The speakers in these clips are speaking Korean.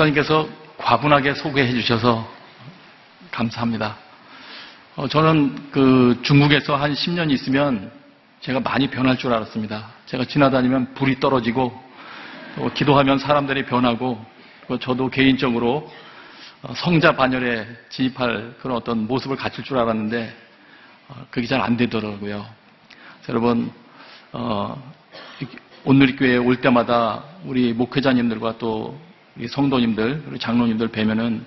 목사님께서 과분하게 소개해 주셔서 감사합니다. 어, 저는 그 중국에서 한 10년 있으면 제가 많이 변할 줄 알았습니다. 제가 지나다니면 불이 떨어지고 또 기도하면 사람들이 변하고 저도 개인적으로 어, 성자 반열에 진입할 그런 어떤 모습을 갖출 줄 알았는데 어, 그게 잘 안 되더라고요. 여러분 어, 온누리교회에 올 때마다 우리 목회자님들과 또 성도님들 그리고 장로님들 뵈면은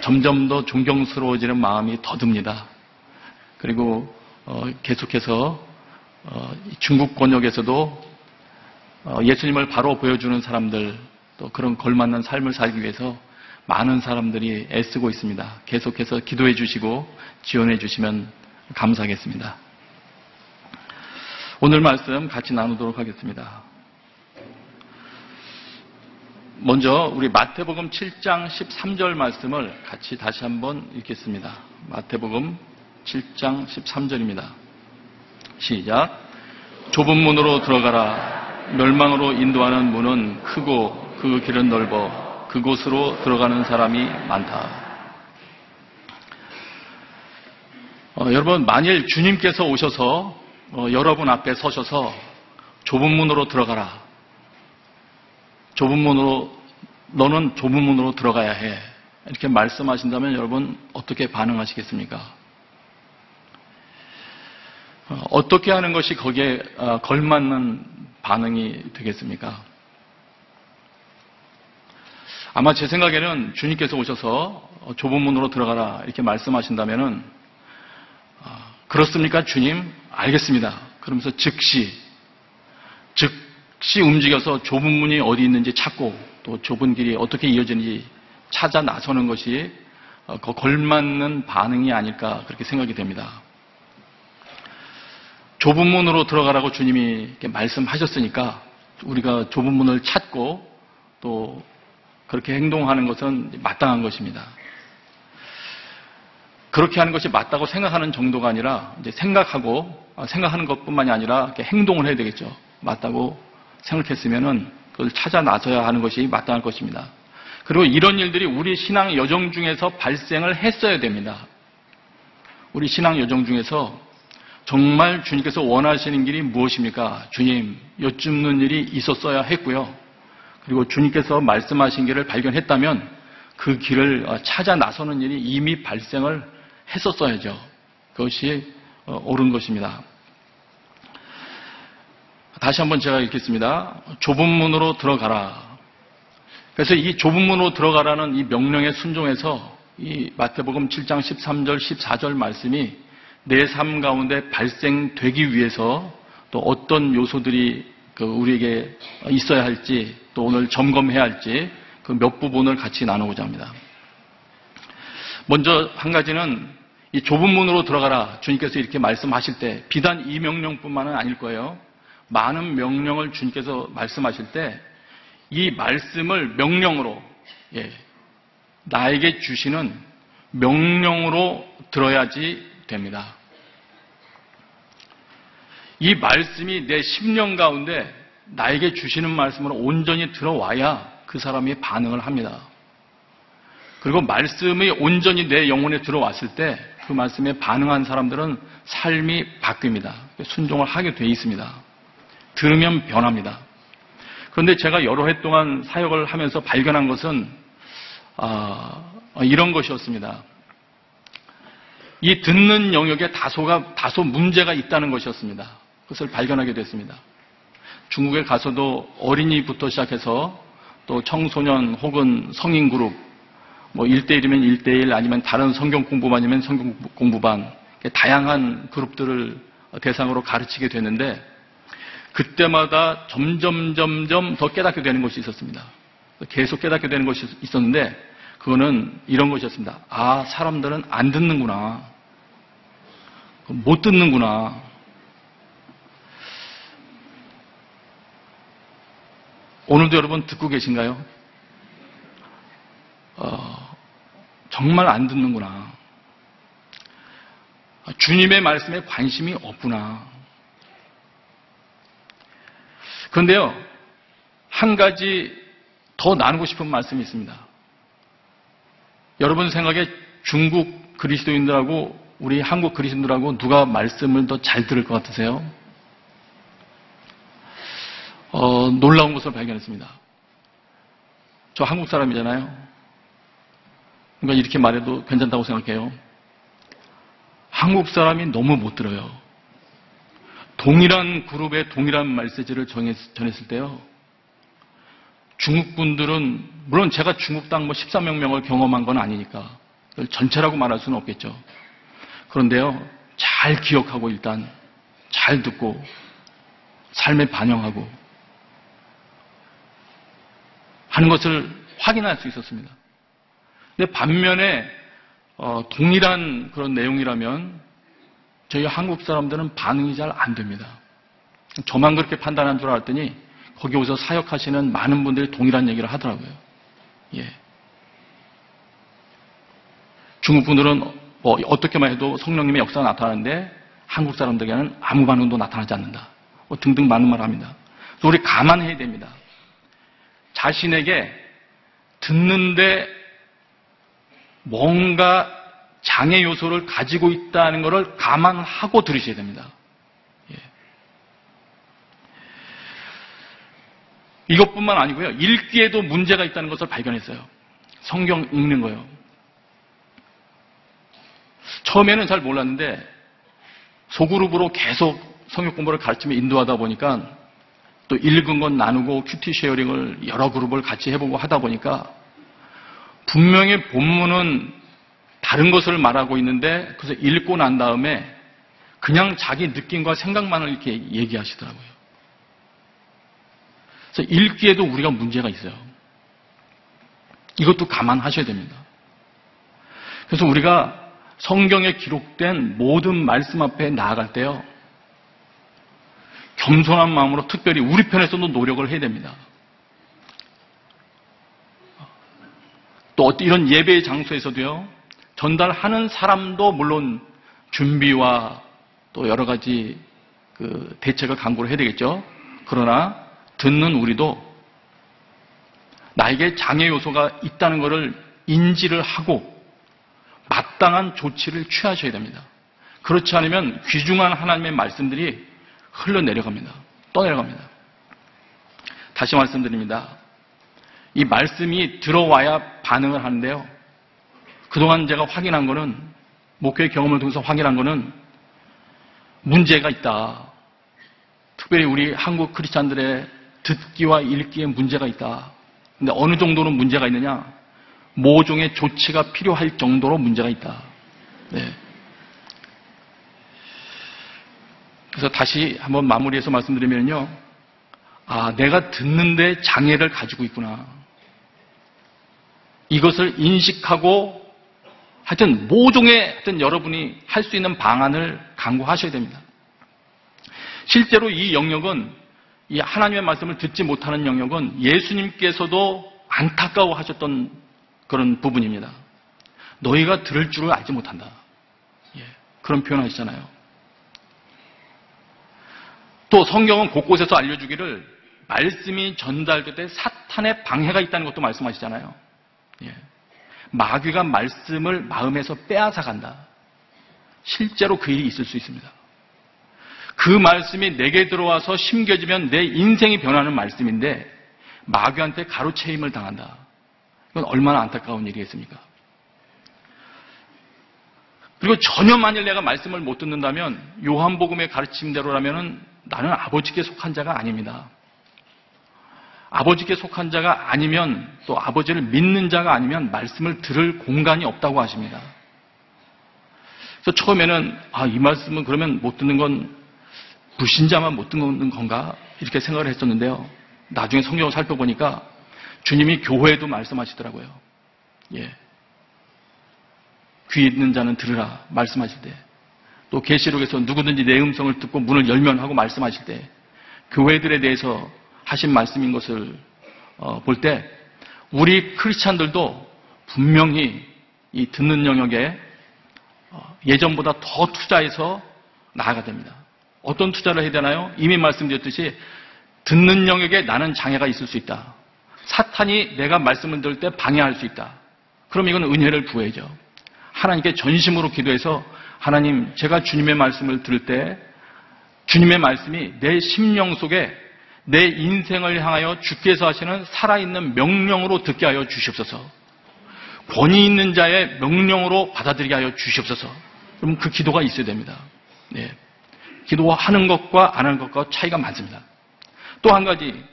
점점 더 존경스러워지는 마음이 더 듭니다. 그리고 어, 계속해서 어, 중국 권역에서도 어, 예수님을 바로 보여주는 사람들 또 그런 걸맞는 삶을 살기 위해서 많은 사람들이 애쓰고 있습니다. 계속해서 기도해 주시고 지원해 주시면 감사하겠습니다. 오늘 말씀 같이 나누도록 하겠습니다. 먼저 우리 마태복음 7장 13절 말씀을 같이 다시 한번 읽겠습니다. 마태복음 7장 13절입니다. 시작. 좁은 문으로 들어가라. 멸망으로 인도하는 문은 크고 그 길은 넓어 그곳으로 들어가는 사람이 많다. 어, 여러분, 만일 주님께서 오셔서 어, 여러분 앞에 서셔서 좁은 문으로 들어가라. 좁은 문으로 너는 좁은 문으로 들어가야 해. 이렇게 말씀하신다면 여러분 어떻게 반응하시겠습니까? 어, 어떻게 하는 것이 거기에 어, 걸맞는 반응이 되겠습니까? 아마 제 생각에는 주님께서 오셔서 어, 좁은 문으로 들어가라 이렇게 말씀하신다면은 그렇습니까 주님? 알겠습니다. 그러면서 즉시 즉 시 움직여서 좁은 문이 어디 있는지 찾고 또 좁은 길이 어떻게 이어지는지 찾아 나서는 것이 그 걸맞는 반응이 아닐까 그렇게 생각이 됩니다. 좁은 문으로 들어가라고 주님이 말씀하셨으니까 우리가 좁은 문을 찾고 또 그렇게 행동하는 것은 마땅한 것입니다. 그렇게 하는 것이 맞다고 생각하는 정도가 아니라 생각하고 아, 생각하는 것뿐만이 아니라 행동을 해야 되겠죠. 맞다고 생각했으면은 그걸 찾아 나서야 하는 것이 마땅할 것입니다. 그리고 이런 일들이 우리 신앙 여정 중에서 발생을 했어야 됩니다. 우리 신앙 여정 중에서 정말 주님께서 원하시는 길이 무엇입니까? 주님, 여쭙는 일이 있었어야 했고요. 그리고 주님께서 말씀하신 길을 발견했다면 그 길을 어, 찾아 나서는 일이 이미 발생을 했었어야죠. 그것이 어, 옳은 것입니다. 다시 한번 제가 읽겠습니다. 좁은 문으로 들어가라. 그래서 이 좁은 문으로 들어가라는 이 명령에 순종해서 이 마태복음 7장 13절, 14절 말씀이 내 삶 가운데 발생되기 위해서 또 어떤 요소들이 그 우리에게 있어야 할지 또 오늘 점검해야 할지 그 몇 부분을 같이 나누고자 합니다. 먼저 한 가지는 이 좁은 문으로 들어가라 주님께서 이렇게 말씀하실 때 비단 이 명령뿐만은 아닐 거예요. 많은 명령을 주님께서 말씀하실 때 이 말씀을 명령으로 예, 나에게 주시는 명령으로 들어야지 됩니다. 이 말씀이 내 10년 가운데 나에게 주시는 말씀으로 온전히 들어와야 그 사람이 반응을 합니다. 그리고 말씀이 온전히 내 영혼에 들어왔을 때 그 말씀에 반응한 사람들은 삶이 바뀝니다. 순종을 하게 돼 있습니다. 들으면 변합니다. 그런데 제가 여러 해 동안 사역을 하면서 발견한 것은 아, 이런 것이었습니다. 이 듣는 영역에 다소가, 다소 문제가 있다는 것이었습니다. 그것을 발견하게 됐습니다. 중국에 가서도 어린이부터 시작해서 또 청소년 혹은 성인 그룹, 뭐 1대1이면 1대1 아니면 다른 성경 공부반이면 성경 공부반, 다양한 그룹들을 대상으로 가르치게 되는데 그때마다 점점 점점 더 깨닫게 되는 것이 있었습니다. 계속 깨닫게 되는 것이 있었는데 그거는 이런 것이었습니다. 아, 사람들은 안 듣는구나. 못 듣는구나. 오늘도 여러분 듣고 계신가요? 어, 정말 안 듣는구나. 주님의 말씀에 관심이 없구나. 그런데요, 한 가지 더 나누고 싶은 말씀이 있습니다. 여러분 생각에 중국 그리스도인들하고 우리 한국 그리스도인들하고 누가 말씀을 더 잘 들을 것 같으세요? 어, 놀라운 것을 발견했습니다. 저 한국 사람이잖아요. 그러니까 이렇게 말해도 괜찮다고 생각해요. 한국 사람이 너무 못 들어요. 동일한 그룹의 동일한 메시지를 전했을 때요. 중국 분들은 물론 제가 중국 땅뭐 13명명을 경험한 건 아니니까 전체라고 말할 수는 없겠죠. 그런데요. 잘 기억하고 일단 잘 듣고 삶에 반영하고 하는 것을 확인할 수 있었습니다. 근데 반면에 어, 동일한 그런 내용이라면 저희 한국 사람들은 반응이 잘 안 됩니다. 저만 그렇게 판단한 줄 알았더니 거기 오서 사역하시는 많은 분들이 동일한 얘기를 하더라고요. 예. 중국 분들은 뭐 어떻게만 해도 성령님의 역사가 나타나는데 한국 사람들에게는 아무 반응도 나타나지 않는다. 뭐 등등 많은 말을 합니다. 우리 감안해야 됩니다. 자신에게 듣는데 뭔가 장애 요소를 가지고 있다는 것을 감안하고 들으셔야 됩니다. 이것뿐만 아니고요. 읽기에도 문제가 있다는 것을 발견했어요. 성경 읽는 거요. 처음에는 잘 몰랐는데 소그룹으로 계속 성경 공부를 가르치며 인도하다 보니까 또 읽은 건 나누고 QT sharing을 여러 그룹을 같이 해보고 하다 보니까 분명히 본문은 다른 것을 말하고 있는데 그래서 읽고 난 다음에 그냥 자기 느낌과 생각만을 이렇게 얘기하시더라고요. 그래서 읽기에도 우리가 문제가 있어요. 이것도 감안하셔야 됩니다. 그래서 우리가 성경에 기록된 모든 말씀 앞에 나아갈 때요. 겸손한 마음으로 특별히 우리 편에서도 노력을 해야 됩니다. 또 이런 예배의 장소에서도요. 전달하는 사람도 물론 준비와 또 여러 가지 그 대책을 강구를 해야 되겠죠. 그러나 듣는 우리도 나에게 장애 요소가 있다는 것을 인지를 하고 마땅한 조치를 취하셔야 됩니다. 그렇지 않으면 귀중한 하나님의 말씀들이 흘러내려갑니다. 떠내려갑니다. 다시 말씀드립니다. 이 말씀이 들어와야 반응을 하는데요. 그동안 제가 확인한 거는, 목회 경험을 통해서 확인한 거는 문제가 있다. 특별히 우리 한국 크리스찬들의 듣기와 읽기에 문제가 있다. 근데 어느 정도는 문제가 있느냐? 모종의 조치가 필요할 정도로 문제가 있다. 네. 그래서 다시 한번 마무리해서 말씀드리면요. 아, 내가 듣는데 장애를 가지고 있구나. 이것을 인식하고 하여튼 모종의 하여튼 여러분이 할 수 있는 방안을 강구하셔야 됩니다. 실제로 이 영역은 이 하나님의 말씀을 듣지 못하는 영역은 예수님께서도 안타까워 하셨던 그런 부분입니다. 너희가 들을 줄을 알지 못한다. 예, 그런 표현 하시잖아요. 또 성경은 곳곳에서 알려주기를 말씀이 전달될 때 사탄의 방해가 있다는 것도 말씀하시잖아요. 예. 마귀가 말씀을 마음에서 빼앗아 간다. 실제로 그 일이 있을 수 있습니다. 그 말씀이 내게 들어와서 심겨지면 내 인생이 변하는 말씀인데 마귀한테 가로채임을 당한다. 이건 얼마나 안타까운 일이겠습니까? 그리고 전혀 만일 내가 말씀을 못 듣는다면 요한복음의 가르침대로라면 나는 아버지께 속한 자가 아닙니다. 아버지께 속한 자가 아니면 또 아버지를 믿는 자가 아니면 말씀을 들을 공간이 없다고 하십니다. 그래서 처음에는 아, 이 말씀은 그러면 못 듣는 건 불신자만 못 듣는 건가? 이렇게 생각을 했었는데요. 나중에 성경을 살펴보니까 주님이 교회에도 말씀하시더라고요. 예. 귀 있는 자는 들으라 말씀하실 때. 또 계시록에서 누구든지 내 음성을 듣고 문을 열면 하고 말씀하실 때 교회들에 대해서 하신 말씀인 것을 어, 볼때 우리 크리스찬들도 분명히 이 듣는 영역에 어, 예전보다 더 투자해서 나아가 됩니다. 어떤 투자를 해야 되나요? 이미 말씀드렸듯이 듣는 영역에 나는 장애가 있을 수 있다. 사탄이 내가 말씀을 들을 때 방해할 수 있다. 그럼 이건 은혜를 구해야죠. 하나님께 전심으로 기도해서 하나님 제가 주님의 말씀을 들을 때 주님의 말씀이 내 심령 속에 내 인생을 향하여 주께서 하시는 살아있는 명령으로 듣게 하여 주시옵소서. 권위 있는 자의 명령으로 받아들이게 하여 주시옵소서. 그럼 그 기도가 있어야 됩니다. 네. 기도하는 것과 안 하는 것과 차이가 많습니다. 또 한 가지,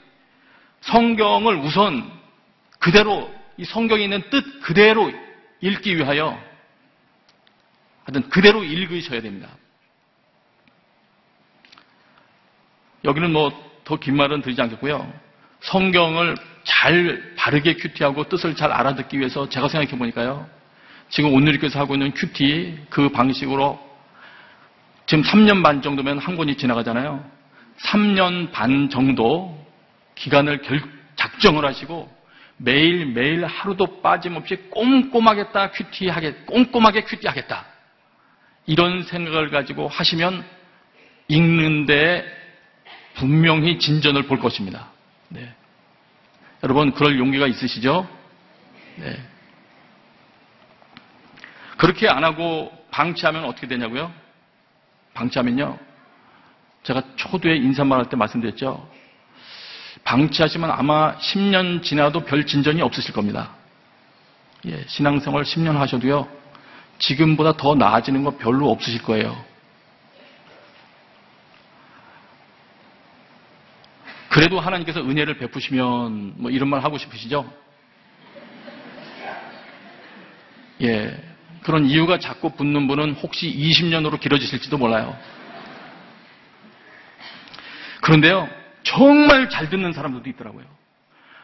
성경을 우선 그대로, 이 성경에 있는 뜻 그대로 읽기 위하여 하여튼 그대로 읽으셔야 됩니다. 여기는 뭐 더 긴 말은 드리지 않겠고요. 성경을 잘 바르게 큐티하고 뜻을 잘 알아듣기 위해서 제가 생각해 보니까요. 지금 오늘교에서 하고 있는 큐티 그 방식으로 지금 3년 반 정도면 한 권이 지나가잖아요. 3년 반 정도 기간을 결, 작정을 하시고 매일매일 하루도 빠짐없이 꼼꼼하겠다 큐티하겠 꼼꼼하게 큐티하겠다. 이런 생각을 가지고 하시면 읽는데 분명히 진전을 볼 것입니다. 네. 여러분 그럴 용기가 있으시죠? 네. 그렇게 안 하고 방치하면 어떻게 되냐고요? 방치하면요. 제가 초두에 인사말 할 때 말씀드렸죠. 방치하시면 아마 10년 지나도 별 진전이 없으실 겁니다. 예, 신앙생활 10년 하셔도요. 지금보다 더 나아지는 거 별로 없으실 거예요. 그래도 하나님께서 은혜를 베푸시면 뭐 이런 말 하고 싶으시죠? 예. 그런 이유가 자꾸 붙는 분은 혹시 20년으로 길어지실지도 몰라요. 그런데요, 정말 잘 듣는 사람들도 있더라고요.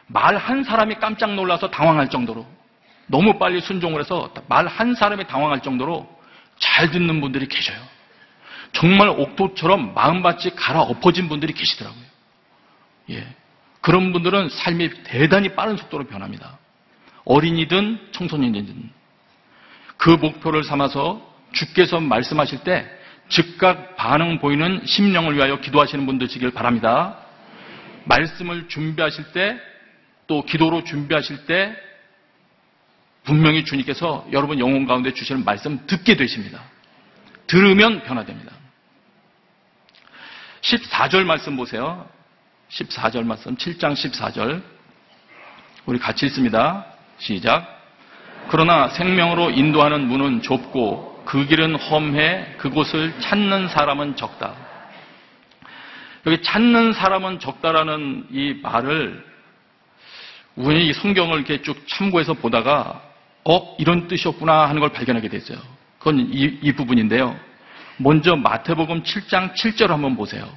말 한 사람이 깜짝 놀라서 당황할 정도로 너무 빨리 순종을 해서 말 한 사람이 당황할 정도로 잘 듣는 분들이 계셔요. 정말 옥토처럼 마음밭이 갈아 엎어진 분들이 계시더라고요. 예. 그런 분들은 삶이 대단히 빠른 속도로 변합니다. 어린이든 청소년이든 그 목표를 삼아서 주께서 말씀하실 때 즉각 반응 보이는 심령을 위하여 기도하시는 분들이길 바랍니다. 말씀을 준비하실 때 또 기도로 준비하실 때 분명히 주님께서 여러분 영혼 가운데 주시는 말씀 듣게 되십니다. 들으면 변화됩니다. 14절 말씀 보세요. 14절 말씀, 7장 14절. 우리 같이 읽습니다. 시작. 그러나 생명으로 인도하는 문은 좁고 그 길은 험해 그곳을 찾는 사람은 적다. 여기 찾는 사람은 적다라는 이 말을 우연히 이 성경을 이렇게 쭉 참고해서 보다가 어 이런 뜻이었구나 하는 걸 발견하게 됐어요. 그건 이, 이 부분인데요. 먼저 마태복음 7장 7절 한번 보세요.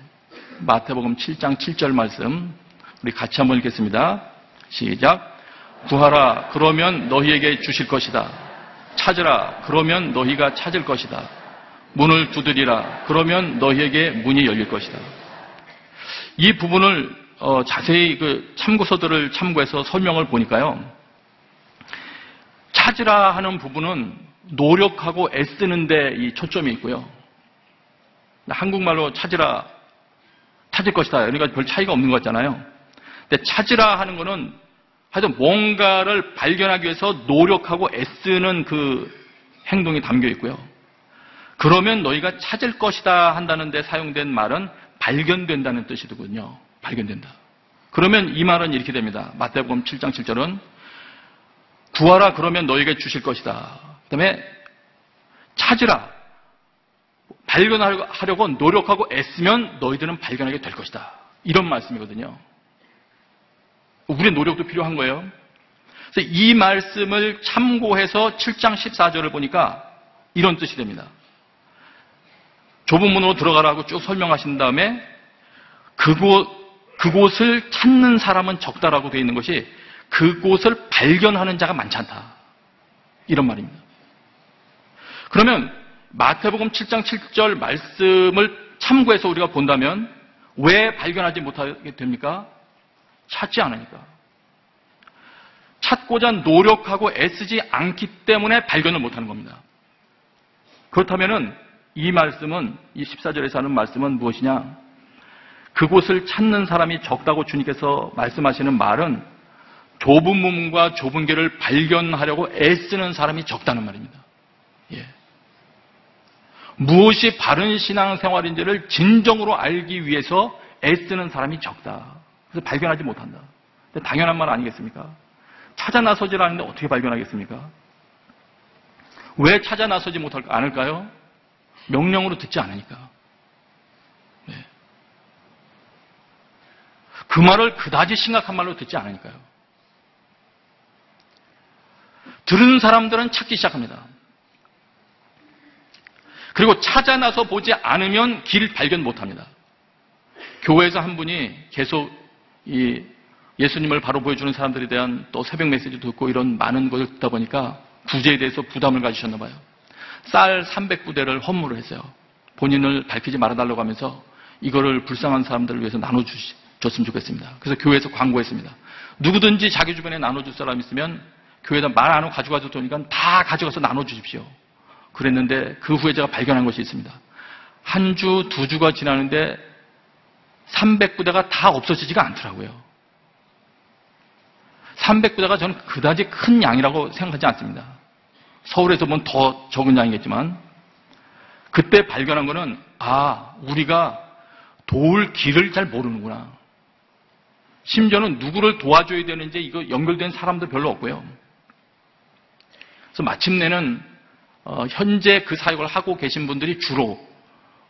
마태복음 7장 7절 말씀 우리 같이 한번 읽겠습니다. 시작. 구하라 그러면 너희에게 주실 것이다. 찾으라 그러면 너희가 찾을 것이다. 문을 두드리라 그러면 너희에게 문이 열릴 것이다. 이 부분을 어, 자세히 그 참고서들을 참고해서 설명을 보니까요. 찾으라 하는 부분은 노력하고 애쓰는데 이 초점이 있고요. 한국말로 찾으라 찾을 것이다. 그러니까 별 차이가 없는 것 같잖아요. 근데 찾으라 하는 거는 하여튼 뭔가를 발견하기 위해서 노력하고 애쓰는 그 행동이 담겨 있고요. 그러면 너희가 찾을 것이다 한다는데 사용된 말은 발견된다는 뜻이거든요. 발견된다. 그러면 이 말은 이렇게 됩니다. 마태복음 7장 7절은 구하라 그러면 너희에게 주실 것이다. 그 다음에 찾으라 발견하려고 노력하고 애쓰면 너희들은 발견하게 될 것이다. 이런 말씀이거든요. 우리의 노력도 필요한 거예요. 그래서 이 말씀을 참고해서 7장 14절을 보니까 이런 뜻이 됩니다. 좁은 문으로 들어가라고 쭉 설명하신 다음에 그곳, 그곳을 찾는 사람은 적다라고 되어 있는 것이 그곳을 발견하는 자가 많지 않다. 이런 말입니다. 그러면 마태복음 7장 7절 말씀을 참고해서 우리가 본다면 왜 발견하지 못하게 됩니까? 찾지 않으니까. 찾고자 노력하고 애쓰지 않기 때문에 발견을 못하는 겁니다. 그렇다면 이 말씀은 이 14절에서 하는 말씀은 무엇이냐? 그곳을 찾는 사람이 적다고 주님께서 말씀하시는 말은 좁은 몸과 좁은 길을 발견하려고 애쓰는 사람이 적다는 말입니다. 예. 무엇이 바른 신앙생활인지를 진정으로 알기 위해서 애쓰는 사람이 적다. 그래서 발견하지 못한다. 당연한 말 아니겠습니까? 찾아 나서질 않는데 어떻게 발견하겠습니까? 왜 찾아 나서지 못할 않을까요? 명령으로 듣지 않으니까. 네. 그 말을 그다지 심각한 말로 듣지 않으니까요. 들은 사람들은 찾기 시작합니다. 그리고 찾아 나서 보지 않으면 길 발견 못 합니다. 교회에서 한 분이 계속 이 예수님을 바로 보여주는 사람들에 대한 또 새벽 메시지 듣고 이런 많은 것을 듣다 보니까 구제에 대해서 부담을 가지셨나 봐요. 쌀 300부대를 헌물을 했어요. 본인을 밝히지 말아달라고 하면서 이거를 불쌍한 사람들을 위해서 나눠줬으면 좋겠습니다. 그래서 교회에서 광고했습니다. 누구든지 자기 주변에 나눠줄 사람 있으면 교회에다 말 안 하고 가져가서 도니까 다 가져가서 나눠주십시오. 그랬는데 그 후에 제가 발견한 것이 있습니다. 한 주, 두 주가 지나는데 300부대가 다 없어지지가 않더라고요. 300부대가 저는 그다지 큰 양이라고 생각하지 않습니다. 서울에서 보면 더 적은 양이겠지만 그때 발견한 거는 아 우리가 도울 길을 잘 모르는구나. 심지어는 누구를 도와줘야 되는지 이거 연결된 사람도 별로 없고요. 그래서 마침내는 어, 현재 그 사역을 하고 계신 분들이 주로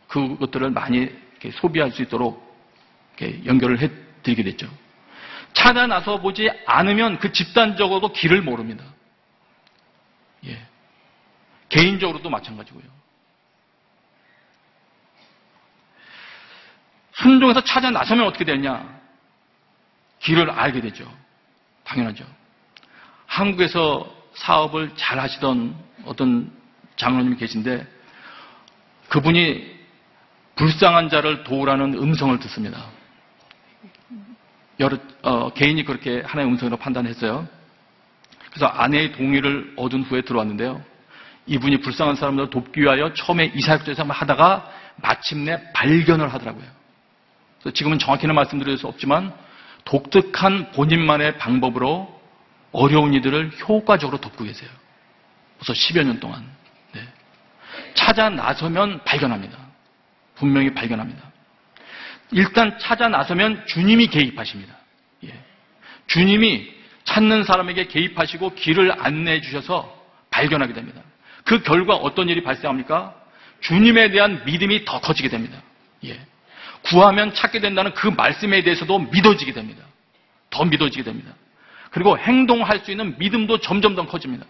그것들을 많이 소비할 수 있도록 연결을 해드리게 됐죠. 찾아 나서 보지 않으면 그 집단적으로도 길을 모릅니다. 예. 개인적으로도 마찬가지고요. 순종해서 찾아 나서면 어떻게 되냐? 길을 알게 되죠. 당연하죠. 한국에서 사업을 잘 하시던 어떤 장로님이 계신데 그분이 불쌍한 자를 도우라는 음성을 듣습니다. 여러, 어, 개인이 그렇게 하나의 음성으로 판단했어요. 그래서 아내의 동의를 얻은 후에 들어왔는데요. 이분이 불쌍한 사람들을 돕기 위하여 처음에 이사역자에서 하다가 마침내 발견을 하더라고요. 그래서 지금은 정확히는 말씀드릴 수 없지만 독특한 본인만의 방법으로 어려운 이들을 효과적으로 돕고 계세요. 벌써 10여 년 동안. 네. 찾아 나서면 발견합니다. 분명히 발견합니다. 일단 찾아 나서면 주님이 개입하십니다. 예. 주님이 찾는 사람에게 개입하시고 길을 안내해 주셔서 발견하게 됩니다. 그 결과 어떤 일이 발생합니까? 주님에 대한 믿음이 더 커지게 됩니다. 예. 구하면 찾게 된다는 그 말씀에 대해서도 믿어지게 됩니다. 더 믿어지게 됩니다. 그리고 행동할 수 있는 믿음도 점점 더 커집니다.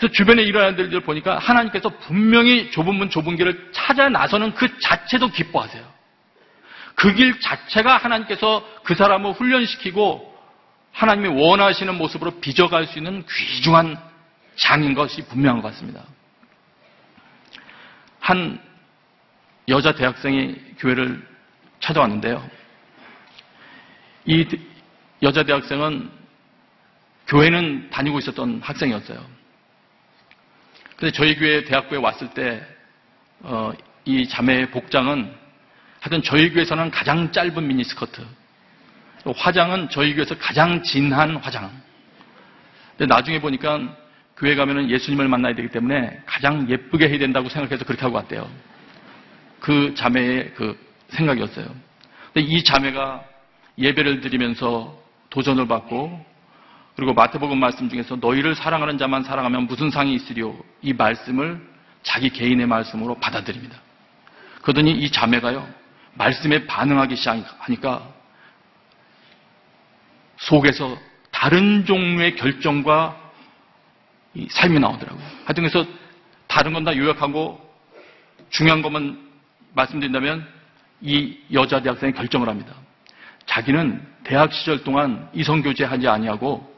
그래서 주변에 일어나는 일들 보니까 하나님께서 분명히 좁은 문 좁은 길을 찾아 나서는 그 자체도 기뻐하세요. 그 길 자체가 하나님께서 그 사람을 훈련시키고 하나님이 원하시는 모습으로 빚어갈 수 있는 귀중한 장인 것이 분명한 것 같습니다. 한 여자 대학생이 교회를 찾아왔는데요. 이 여자 대학생은 교회는 다니고 있었던 학생이었어요. 근데 저희 교회 대학교에 왔을 때, 어, 이 자매의 복장은 하여튼 저희 교회에서는 가장 짧은 미니스커트. 화장은 저희 교회에서 가장 진한 화장. 근데 나중에 보니까 교회 가면은 예수님을 만나야 되기 때문에 가장 예쁘게 해야 된다고 생각해서 그렇게 하고 왔대요. 그 자매의 그 생각이었어요. 근데 이 자매가 예배를 드리면서 도전을 받고 그리고 마태복음 말씀 중에서 너희를 사랑하는 자만 사랑하면 무슨 상이 있으리요? 이 말씀을 자기 개인의 말씀으로 받아들입니다. 그러더니 이 자매가요, 말씀에 반응하기 시작하니까 속에서 다른 종류의 결정과 삶이 나오더라고요. 하여튼 그래서 다른 건 다 요약하고 중요한 것만 말씀드린다면 이 여자 대학생이 결정을 합니다. 자기는 대학 시절 동안 이성교제 하지 아니하고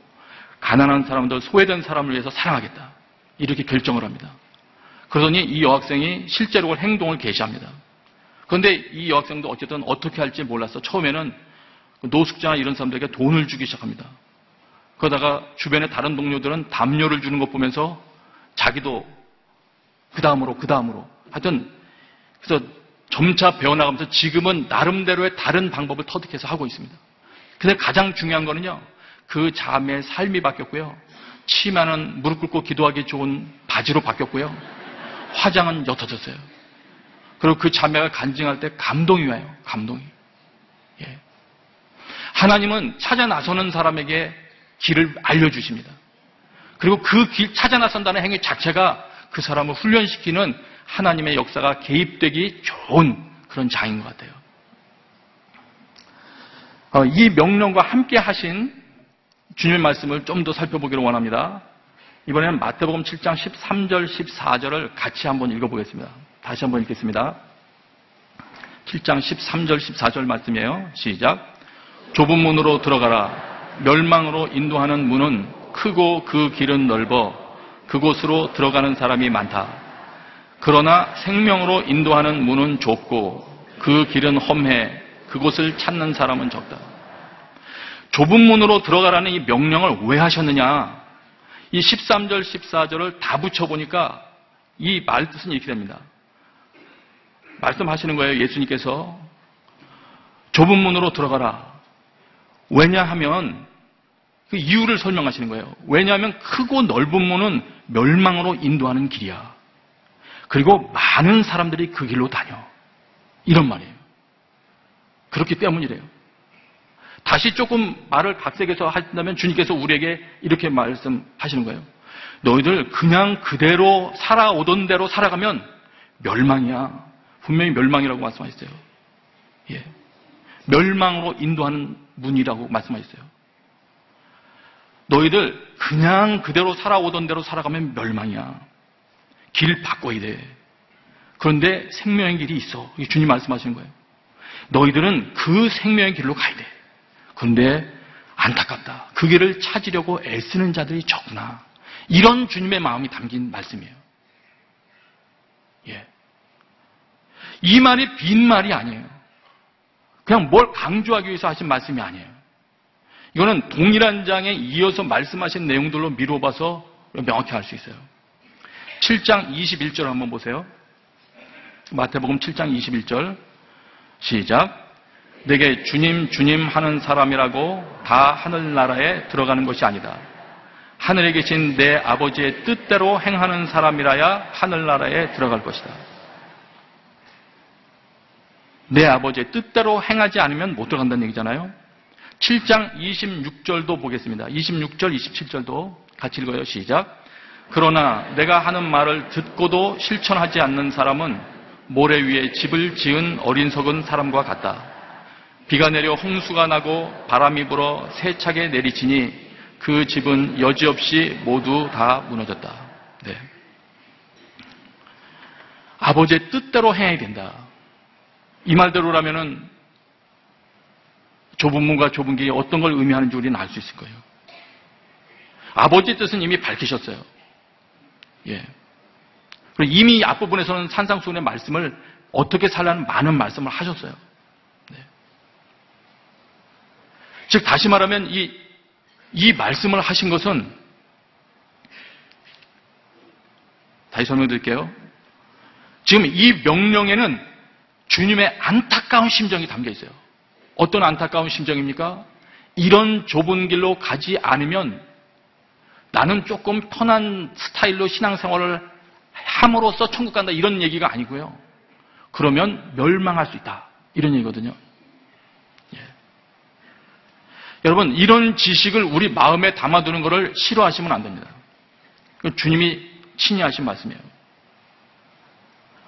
가난한 사람들, 소외된 사람을 위해서 사랑하겠다. 이렇게 결정을 합니다. 그러더니 이 여학생이 실제로 행동을 개시합니다. 그런데 이 여학생도 어쨌든 어떻게 할지 몰라서 처음에는 그 노숙자나 이런 사람들에게 돈을 주기 시작합니다. 그러다가 주변의 다른 동료들은 담요를 주는 것 보면서 자기도 그 다음으로 그 다음으로 하여튼 그래서 점차 배워나가면서 지금은 나름대로의 다른 방법을 터득해서 하고 있습니다. 근데 가장 중요한 거는요, 그 자매의 삶이 바뀌었고요. 치마는 무릎 꿇고 기도하기 좋은 바지로 바뀌었고요. 화장은 옅어졌어요. 그리고 그 자매가 간증할 때 감동이 와요. 감동이. 예. 하나님은 찾아 나서는 사람에게 길을 알려주십니다. 그리고 그 길 찾아 나선다는 행위 자체가 그 사람을 훈련시키는 하나님의 역사가 개입되기 좋은 그런 장인 것 같아요. 어, 이 명령과 함께 하신 주님의 말씀을 좀 더 살펴보기를 원합니다. 이번에는 마태복음 7장 13절, 14절을 같이 한번 읽어보겠습니다. 다시 한번 읽겠습니다. 7장 13절, 14절 말씀이에요. 시작. 좁은 문으로 들어가라. 멸망으로 인도하는 문은 크고 그 길은 넓어 그곳으로 들어가는 사람이 많다. 그러나 생명으로 인도하는 문은 좁고 그 길은 험해 그곳을 찾는 사람은 적다. 좁은 문으로 들어가라는 이 명령을 왜 하셨느냐? 이 13절, 14절을 다 붙여보니까 이 말 뜻은 이렇게 됩니다. 말씀하시는 거예요. 예수님께서 좁은 문으로 들어가라. 왜냐하면 그 이유를 설명하시는 거예요. 왜냐하면 크고 넓은 문은 멸망으로 인도하는 길이야. 그리고 많은 사람들이 그 길로 다녀. 이런 말이에요. 그렇기 때문이래요. 다시 조금 말을 각색해서 하신다면 주님께서 우리에게 이렇게 말씀하시는 거예요. 너희들 그냥 그대로 살아오던 대로 살아가면 멸망이야. 분명히 멸망이라고 말씀하셨어요. 예. 멸망으로 인도하는 문이라고 말씀하셨어요. 너희들 그냥 그대로 살아오던 대로 살아가면 멸망이야. 길 바꿔야 돼. 그런데 생명의 길이 있어. 주님 말씀하시는 거예요. 너희들은 그 생명의 길로 가야 돼. 그런데 안타깝다. 그 길을 찾으려고 애쓰는 자들이 적구나. 이런 주님의 마음이 담긴 말씀이에요. 예. 이 말이 빈 말이 아니에요. 그냥 뭘 강조하기 위해서 하신 말씀이 아니에요. 이거는 동일한 장에 이어서 말씀하신 내용들로 미뤄봐서 명확히 알 수 있어요. 7장 21절 한번 보세요. 마태복음 7장 21절 시작. 내게 주님 주님 하는 사람이라고 다 하늘나라에 들어가는 것이 아니다. 하늘에 계신 내 아버지의 뜻대로 행하는 사람이라야 하늘나라에 들어갈 것이다. 내 아버지의 뜻대로 행하지 않으면 못 들어간다는 얘기잖아요. 7장 26절도 보겠습니다. 26절, 27절도 같이 읽어요. 시작. 그러나 내가 하는 말을 듣고도 실천하지 않는 사람은 모래 위에 집을 지은 어린 석은 사람과 같다. 비가 내려 홍수가 나고 바람이 불어 세차게 내리치니 그 집은 여지없이 모두 다 무너졌다. 네. 아버지의 뜻대로 해야 된다. 이 말대로라면은 좁은 문과 좁은 길이 어떤 걸 의미하는지 우리는 알 수 있을 거예요. 아버지의 뜻은 이미 밝히셨어요. 예. 그리고 이미 앞부분에서는 산상수훈의 말씀을 어떻게 살라는 많은 말씀을 하셨어요. 네. 즉, 다시 말하면 이, 이 말씀을 하신 것은 다시 설명해 드릴게요. 지금 이 명령에는 주님의 안타까운 심정이 담겨 있어요. 어떤 안타까운 심정입니까? 이런 좁은 길로 가지 않으면 나는 조금 편한 스타일로 신앙생활을 함으로써 천국 간다 이런 얘기가 아니고요. 그러면 멸망할 수 있다. 이런 얘기거든요. 예. 여러분, 이런 지식을 우리 마음에 담아두는 것을 싫어하시면 안 됩니다. 주님이 친히 하신 말씀이에요.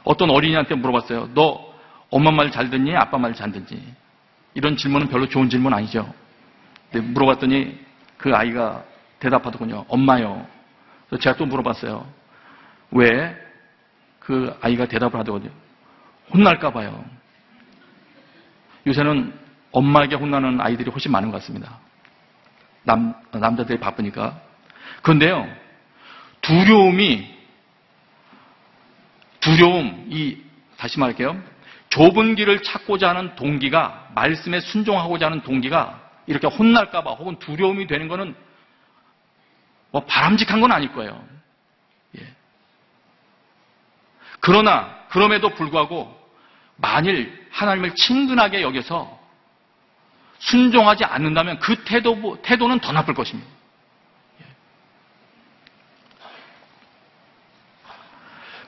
어떤 어린이한테 물어봤어요. 너 엄마 말 잘 듣니? 아빠 말 잘 듣니? 이런 질문은 별로 좋은 질문 아니죠. 물어봤더니 그 아이가 대답하더군요. 엄마요. 그래서 제가 또 물어봤어요. 왜? 그 아이가 대답을 하더군요. 혼날까 봐요. 요새는 엄마에게 혼나는 아이들이 훨씬 많은 것 같습니다. 남, 남자들이 바쁘니까. 그런데요, 두려움이, 두려움, 이, 다시 말할게요. 좁은 길을 찾고자 하는 동기가 말씀에 순종하고자 하는 동기가 이렇게 혼날까봐 혹은 두려움이 되는 것은 뭐 바람직한 건 아닐 거예요. 예. 그러나 그럼에도 불구하고 만일 하나님을 친근하게 여겨서 순종하지 않는다면 그 태도, 태도는 더 나쁠 것입니다. 예.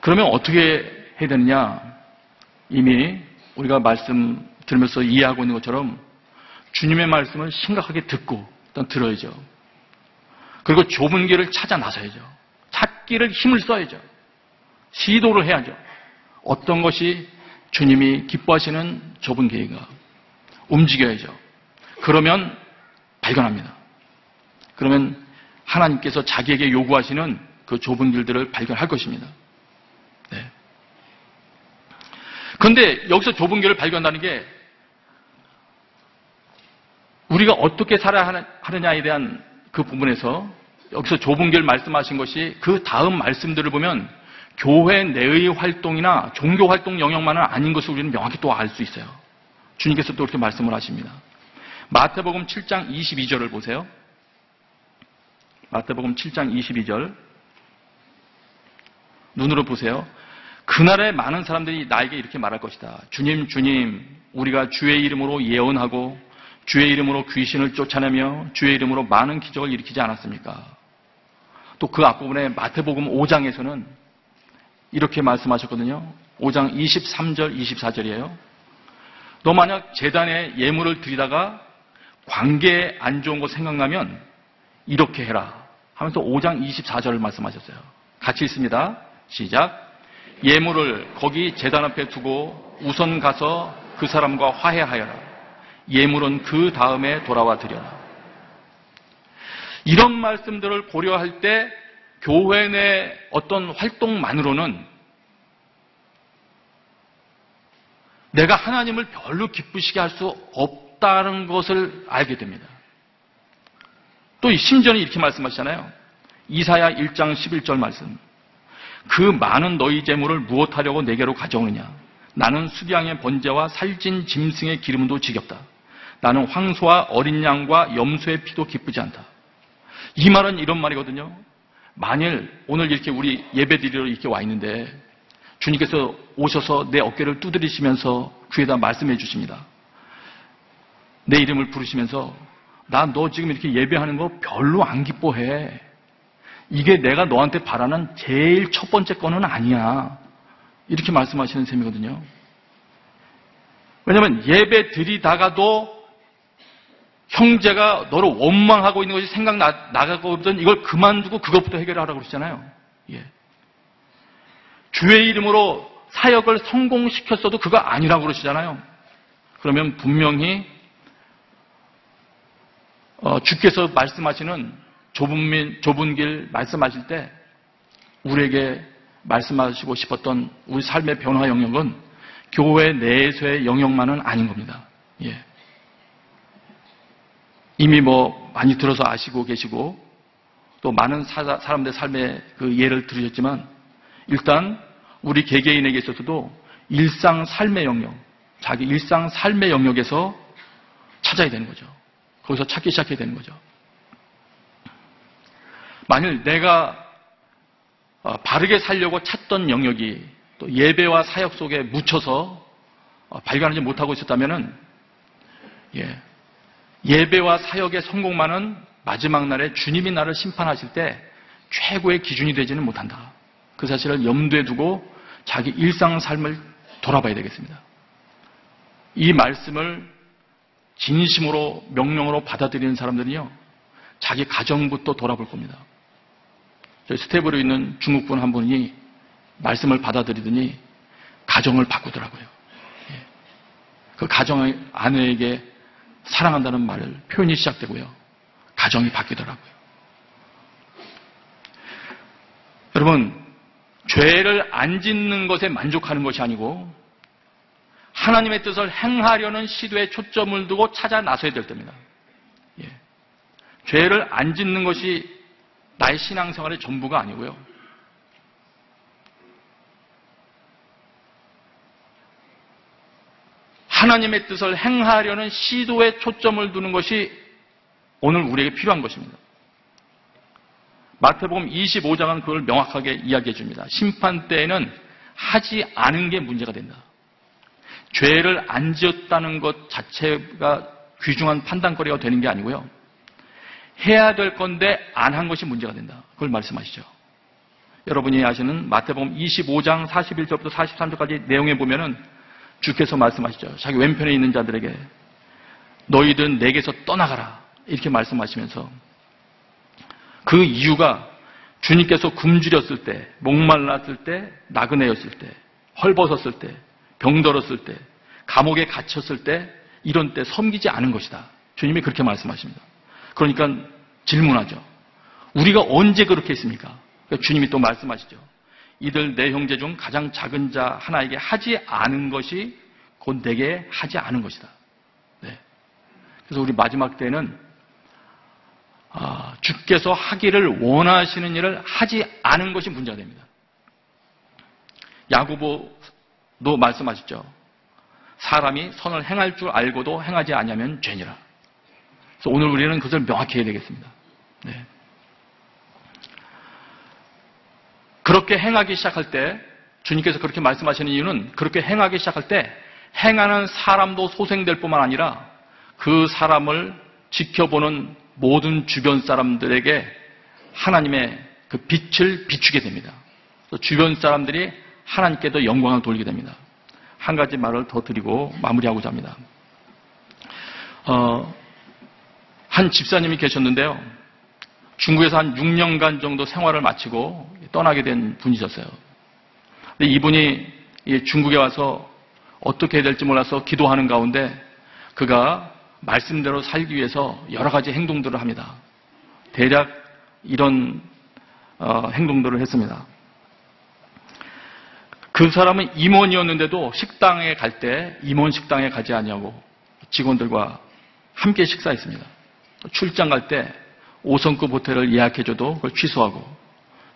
그러면 어떻게 해야 되느냐? 이미 우리가 말씀 들으면서 이해하고 있는 것처럼 주님의 말씀을 심각하게 듣고 일단 들어야죠. 그리고 좁은 길을 찾아 나서야죠. 찾기를 힘을 써야죠. 시도를 해야죠. 어떤 것이 주님이 기뻐하시는 좁은 길인가? 움직여야죠. 그러면 발견합니다. 그러면 하나님께서 자기에게 요구하시는 그 좁은 길들을 발견할 것입니다. 네. 그런데 여기서 좁은 길을 발견한다는 게 우리가 어떻게 살아야 하느냐에 대한 그 부분에서 여기서 좁은 길 말씀하신 것이 그 다음 말씀들을 보면 교회 내의 활동이나 종교 활동 영역만은 아닌 것을 우리는 명확히 또 알 수 있어요. 주님께서 또 이렇게 말씀을 하십니다. 마태복음 7장 22절을 보세요. 마태복음 7장 22절. 눈으로 보세요. 그날에 많은 사람들이 나에게 이렇게 말할 것이다. 주님, 주님, 우리가 주의 이름으로 예언하고 주의 이름으로 귀신을 쫓아내며 주의 이름으로 많은 기적을 일으키지 않았습니까? 또 그 앞부분에 마태복음 5장에서는 이렇게 말씀하셨거든요. 5장 23절, 24절이에요. 너 만약 재단에 예물을 드리다가 관계에 안 좋은 거 생각나면 이렇게 해라. 하면서 5장 24절을 말씀하셨어요. 같이 있습니다. 시작. 예물을 거기 재단 앞에 두고 우선 가서 그 사람과 화해하여라. 예물은 그 다음에 돌아와 드려라. 이런 말씀들을 고려할 때 교회 내 어떤 활동만으로는 내가 하나님을 별로 기쁘시게 할 수 없 다는 것을 알게 됩니다. 또 심전이 이렇게 말씀하시잖아요. 이사야 1장 11절 말씀. 그 많은 너희 재물을 무엇하려고 내게로 가져오느냐? 나는 수량의 번제와 살찐 짐승의 기름도 지겹다. 나는 황소와 어린 양과 염소의 피도 기쁘지 않다. 이 말은 이런 말이거든요. 만일 오늘 이렇게 우리 예배 드리러 이렇게 와 있는데 주님께서 오셔서 내 어깨를 두드리시면서 귀에다 말씀해 주십니다. 내 이름을 부르시면서 나 너 지금 이렇게 예배하는 거 별로 안 기뻐해. 이게 내가 너한테 바라는 제일 첫 번째 거는 아니야. 이렇게 말씀하시는 셈이거든요. 왜냐하면 예배 드리다가도 형제가 너를 원망하고 있는 것이 생각나가거든 이걸 그만두고 그것부터 해결하라고 그러시잖아요. 예. 주의 이름으로 사역을 성공시켰어도 그거 아니라고 그러시잖아요. 그러면 분명히 어, 주께서 말씀하시는 좁은, 좁은 길 말씀하실 때 우리에게 말씀하시고 싶었던 우리 삶의 변화 영역은 교회 내에서의 영역만은 아닌 겁니다. 예. 이미 뭐 많이 들어서 아시고 계시고 또 많은 사람들 삶의 그 예를 들으셨지만 일단 우리 개개인에게 있어서도 일상 삶의 영역, 자기 일상 삶의 영역에서 찾아야 되는 거죠. 거기서 찾기 시작해야 되는 거죠. 만일 내가 어, 바르게 살려고 찾던 영역이 또 예배와 사역 속에 묻혀서 어, 발견하지 못하고 있었다면은 예, 예배와 사역의 성공만은 마지막 날에 주님이 나를 심판하실 때 최고의 기준이 되지는 못한다. 그 사실을 염두에 두고 자기 일상 삶을 돌아봐야 되겠습니다. 이 말씀을 진심으로 명령으로 받아들이는 사람들은요, 자기 가정부터 돌아볼 겁니다. 저희 스텝으로 있는 중국분 한 분이 말씀을 받아들이더니 가정을 바꾸더라고요. 예. 그 가정의 아내에게 사랑한다는 말을 표현이 시작되고요. 가정이 바뀌더라고요. 여러분, 죄를 안 짓는 것에 만족하는 것이 아니고 하나님의 뜻을 행하려는 시도에 초점을 두고 찾아 나서야 될 때입니다. 예. 죄를 안 짓는 것이 나의 신앙생활의 전부가 아니고요. 하나님의 뜻을 행하려는 시도에 초점을 두는 것이 오늘 우리에게 필요한 것입니다. 마태복음 25장은 그걸 명확하게 이야기해 줍니다. 심판 때에는 하지 않은 게 문제가 된다. 죄를 안 지었다는 것 자체가 귀중한 판단거리가 되는 게 아니고요. 해야 될 건데 안 한 것이 문제가 된다. 그걸 말씀하시죠. 여러분이 아시는 마태복음 25장 41절부터 43절까지 내용에 보면은 주께서 말씀하시죠. 자기 왼편에 있는 자들에게 너희들은 내게서 떠나가라. 이렇게 말씀하시면서 그 이유가 주님께서 굶주렸을 때, 목말랐을 때, 나그네였을 때, 헐벗었을 때, 병들었을 때, 감옥에 갇혔을 때, 이런 때 섬기지 않은 것이다. 주님이 그렇게 말씀하십니다. 그러니까 질문하죠. 우리가 언제 그렇게 했습니까? 그러니까 주님이 또 말씀하시죠. 이들 내 형제 중 가장 작은 자 하나에게 하지 않은 것이 곧 내게 하지 않은 것이다. 네. 그래서 우리 마지막 때는 아, 주께서 하기를 원하시는 일을 하지 않은 것이 문제가 됩니다. 야구보 도 말씀하셨죠. 사람이 선을 행할 줄 알고도 행하지 않으면 죄니라. 그래서 오늘 우리는 그것을 명확히 해야 되겠습니다. 네. 그렇게 행하기 시작할 때 주님께서 그렇게 말씀하시는 이유는 그렇게 행하기 시작할 때 행하는 사람도 소생될 뿐만 아니라 그 사람을 지켜보는 모든 주변 사람들에게 하나님의 그 빛을 비추게 됩니다. 주변 사람들이 하나님께도 영광을 돌리게 됩니다. 한 가지 말을 더 드리고 마무리하고자 합니다. 어, 한 집사님이 계셨는데요. 중국에서 한 6년간 정도 생활을 마치고 떠나게 된 분이셨어요. 근데 이분이 중국에 와서 어떻게 해야 될지 몰라서 기도하는 가운데 그가 말씀대로 살기 위해서 여러 가지 행동들을 합니다. 대략 이런 어, 행동들을 했습니다. 그 사람은 임원이었는데도 식당에 갈 때 임원 식당에 가지 않냐고 직원들과 함께 식사했습니다. 출장 갈 때 5성급 호텔을 예약해줘도 그걸 취소하고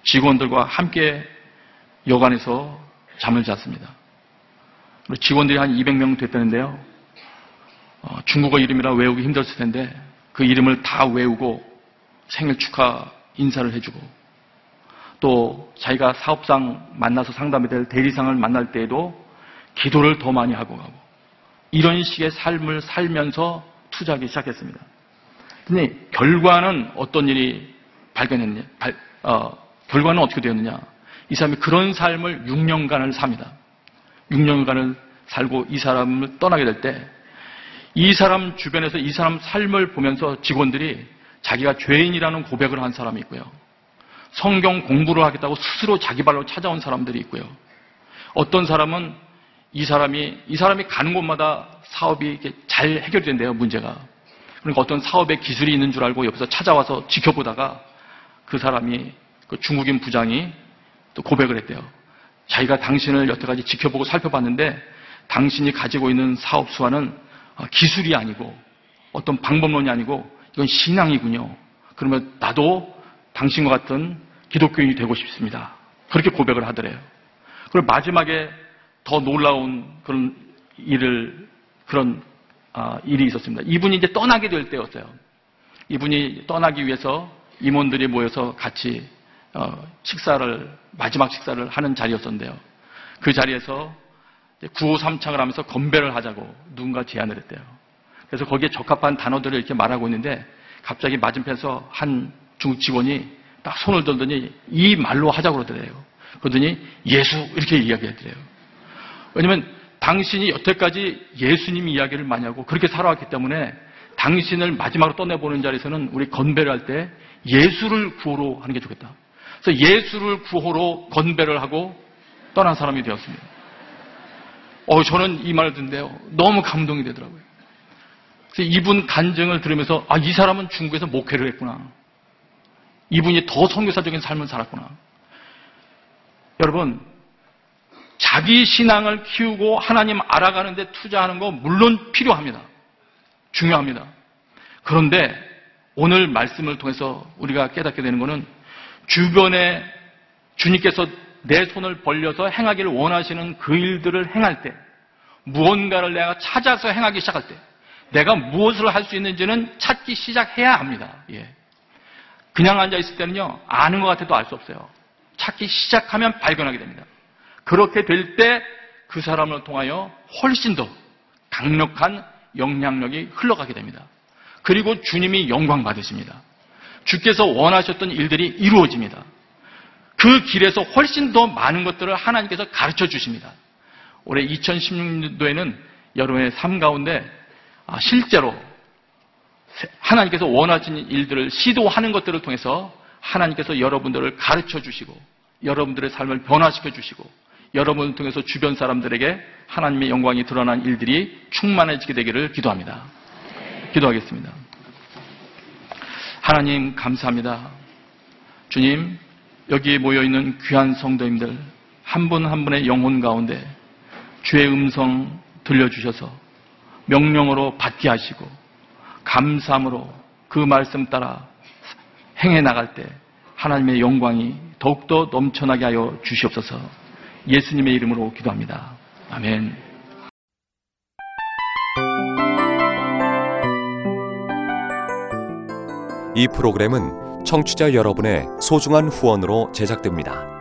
직원들과 함께 여관에서 잠을 잤습니다. 직원들이 한 200명 됐다는데요. 어, 중국어 이름이라 외우기 힘들었을 텐데 그 이름을 다 외우고 생일 축하 인사를 해주고 또 자기가 사업상 만나서 상담이 될 대리상을 만날 때에도 기도를 더 많이 하고 가고 이런 식의 삶을 살면서 투자하기 시작했습니다. 근데 결과는 어떤 일이 발견했냐? 발, 어, 결과는 어떻게 되었느냐? 이 사람이 그런 삶을 6년간을 삽니다. 6년간을 살고 이 사람을 떠나게 될 때 이 사람 주변에서 이 사람 삶을 보면서 직원들이 자기가 죄인이라는 고백을 한 사람이 있고요. 성경 공부를 하겠다고 스스로 자기 발로 찾아온 사람들이 있고요. 어떤 사람은 이 사람이 이 사람이 가는 곳마다 사업이 잘 해결된대요 문제가. 그러니까 어떤 사업에 기술이 있는 줄 알고 옆에서 찾아와서 지켜보다가 그 사람이 그 중국인 부장이 또 고백을 했대요. 자기가 당신을 여태까지 지켜보고 살펴봤는데 당신이 가지고 있는 사업 수완은 아, 기술이 아니고 어떤 방법론이 아니고 이건 신앙이군요. 그러면 나도 당신과 같은 기독교인이 되고 싶습니다. 그렇게 고백을 하더래요. 그리고 마지막에 더 놀라운 그런 일을 그런 아, 일이 있었습니다. 이분이 이제 떠나게 될 때였어요. 이분이 떠나기 위해서 임원들이 모여서 같이 어, 식사를 마지막 식사를 하는 자리였었는데요. 그 자리에서 구호 삼창을 하면서 건배를 하자고 누군가 제안을 했대요. 그래서 거기에 적합한 단어들을 이렇게 말하고 있는데 갑자기 맞은편에서 한 중국 직원이 딱 손을 들더니 이 말로 하자고 그러더래요. 그러더니 예수 이렇게 이야기하더래요. 왜냐면 당신이 여태까지 예수님 이야기를 많이 하고 그렇게 살아왔기 때문에 당신을 마지막으로 떠내보는 자리에서는 우리 건배를 할 때 예수를 구호로 하는 게 좋겠다. 그래서 예수를 구호로 건배를 하고 떠난 사람이 되었습니다. 어, 저는 이 말을 듣는데요. 너무 감동이 되더라고요. 그래서 이분 간증을 들으면서, 아, 이 사람은 중국에서 목회를 했구나. 이분이 더 선교사적인 삶을 살았구나. 여러분, 자기 신앙을 키우고 하나님 알아가는데 투자하는 거 물론 필요합니다. 중요합니다. 그런데 오늘 말씀을 통해서 우리가 깨닫게 되는 것은 주변에 주님께서 내 손을 벌려서 행하기를 원하시는 그 일들을 행할 때, 무언가를 내가 찾아서 행하기 시작할 때, 내가 무엇을 할 수 있는지는 찾기 시작해야 합니다. 예. 그냥 앉아 있을 때는요, 아는 것 같아도 알 수 없어요. 찾기 시작하면 발견하게 됩니다. 그렇게 될 때 그 사람을 통하여 훨씬 더 강력한 영향력이 흘러가게 됩니다. 그리고 주님이 영광 받으십니다. 주께서 원하셨던 일들이 이루어집니다. 그 길에서 훨씬 더 많은 것들을 하나님께서 가르쳐 주십니다. 올해 2016년도에는 여러분의 삶 가운데 아, 실제로 하나님께서 원하시는 일들을 시도하는 것들을 통해서 하나님께서 여러분들을 가르쳐 주시고 여러분들의 삶을 변화시켜 주시고 여러분을 통해서 주변 사람들에게 하나님의 영광이 드러난 일들이 충만해지게 되기를 기도합니다. 기도하겠습니다. 하나님 감사합니다. 주님 여기에 모여 있는 귀한 성도님들 한 분한 분의 영혼 가운데 주의 음성 들려주셔서 명령으로 받게 하시고 감사함으로 그 말씀 따라 행해 나갈 때 하나님의 영광이 더욱더 넘쳐나게 하여 주시옵소서 예수님의 이름으로 기도합니다. 아멘. 이 프로그램은 청취자 여러분의 소중한 후원으로 제작됩니다.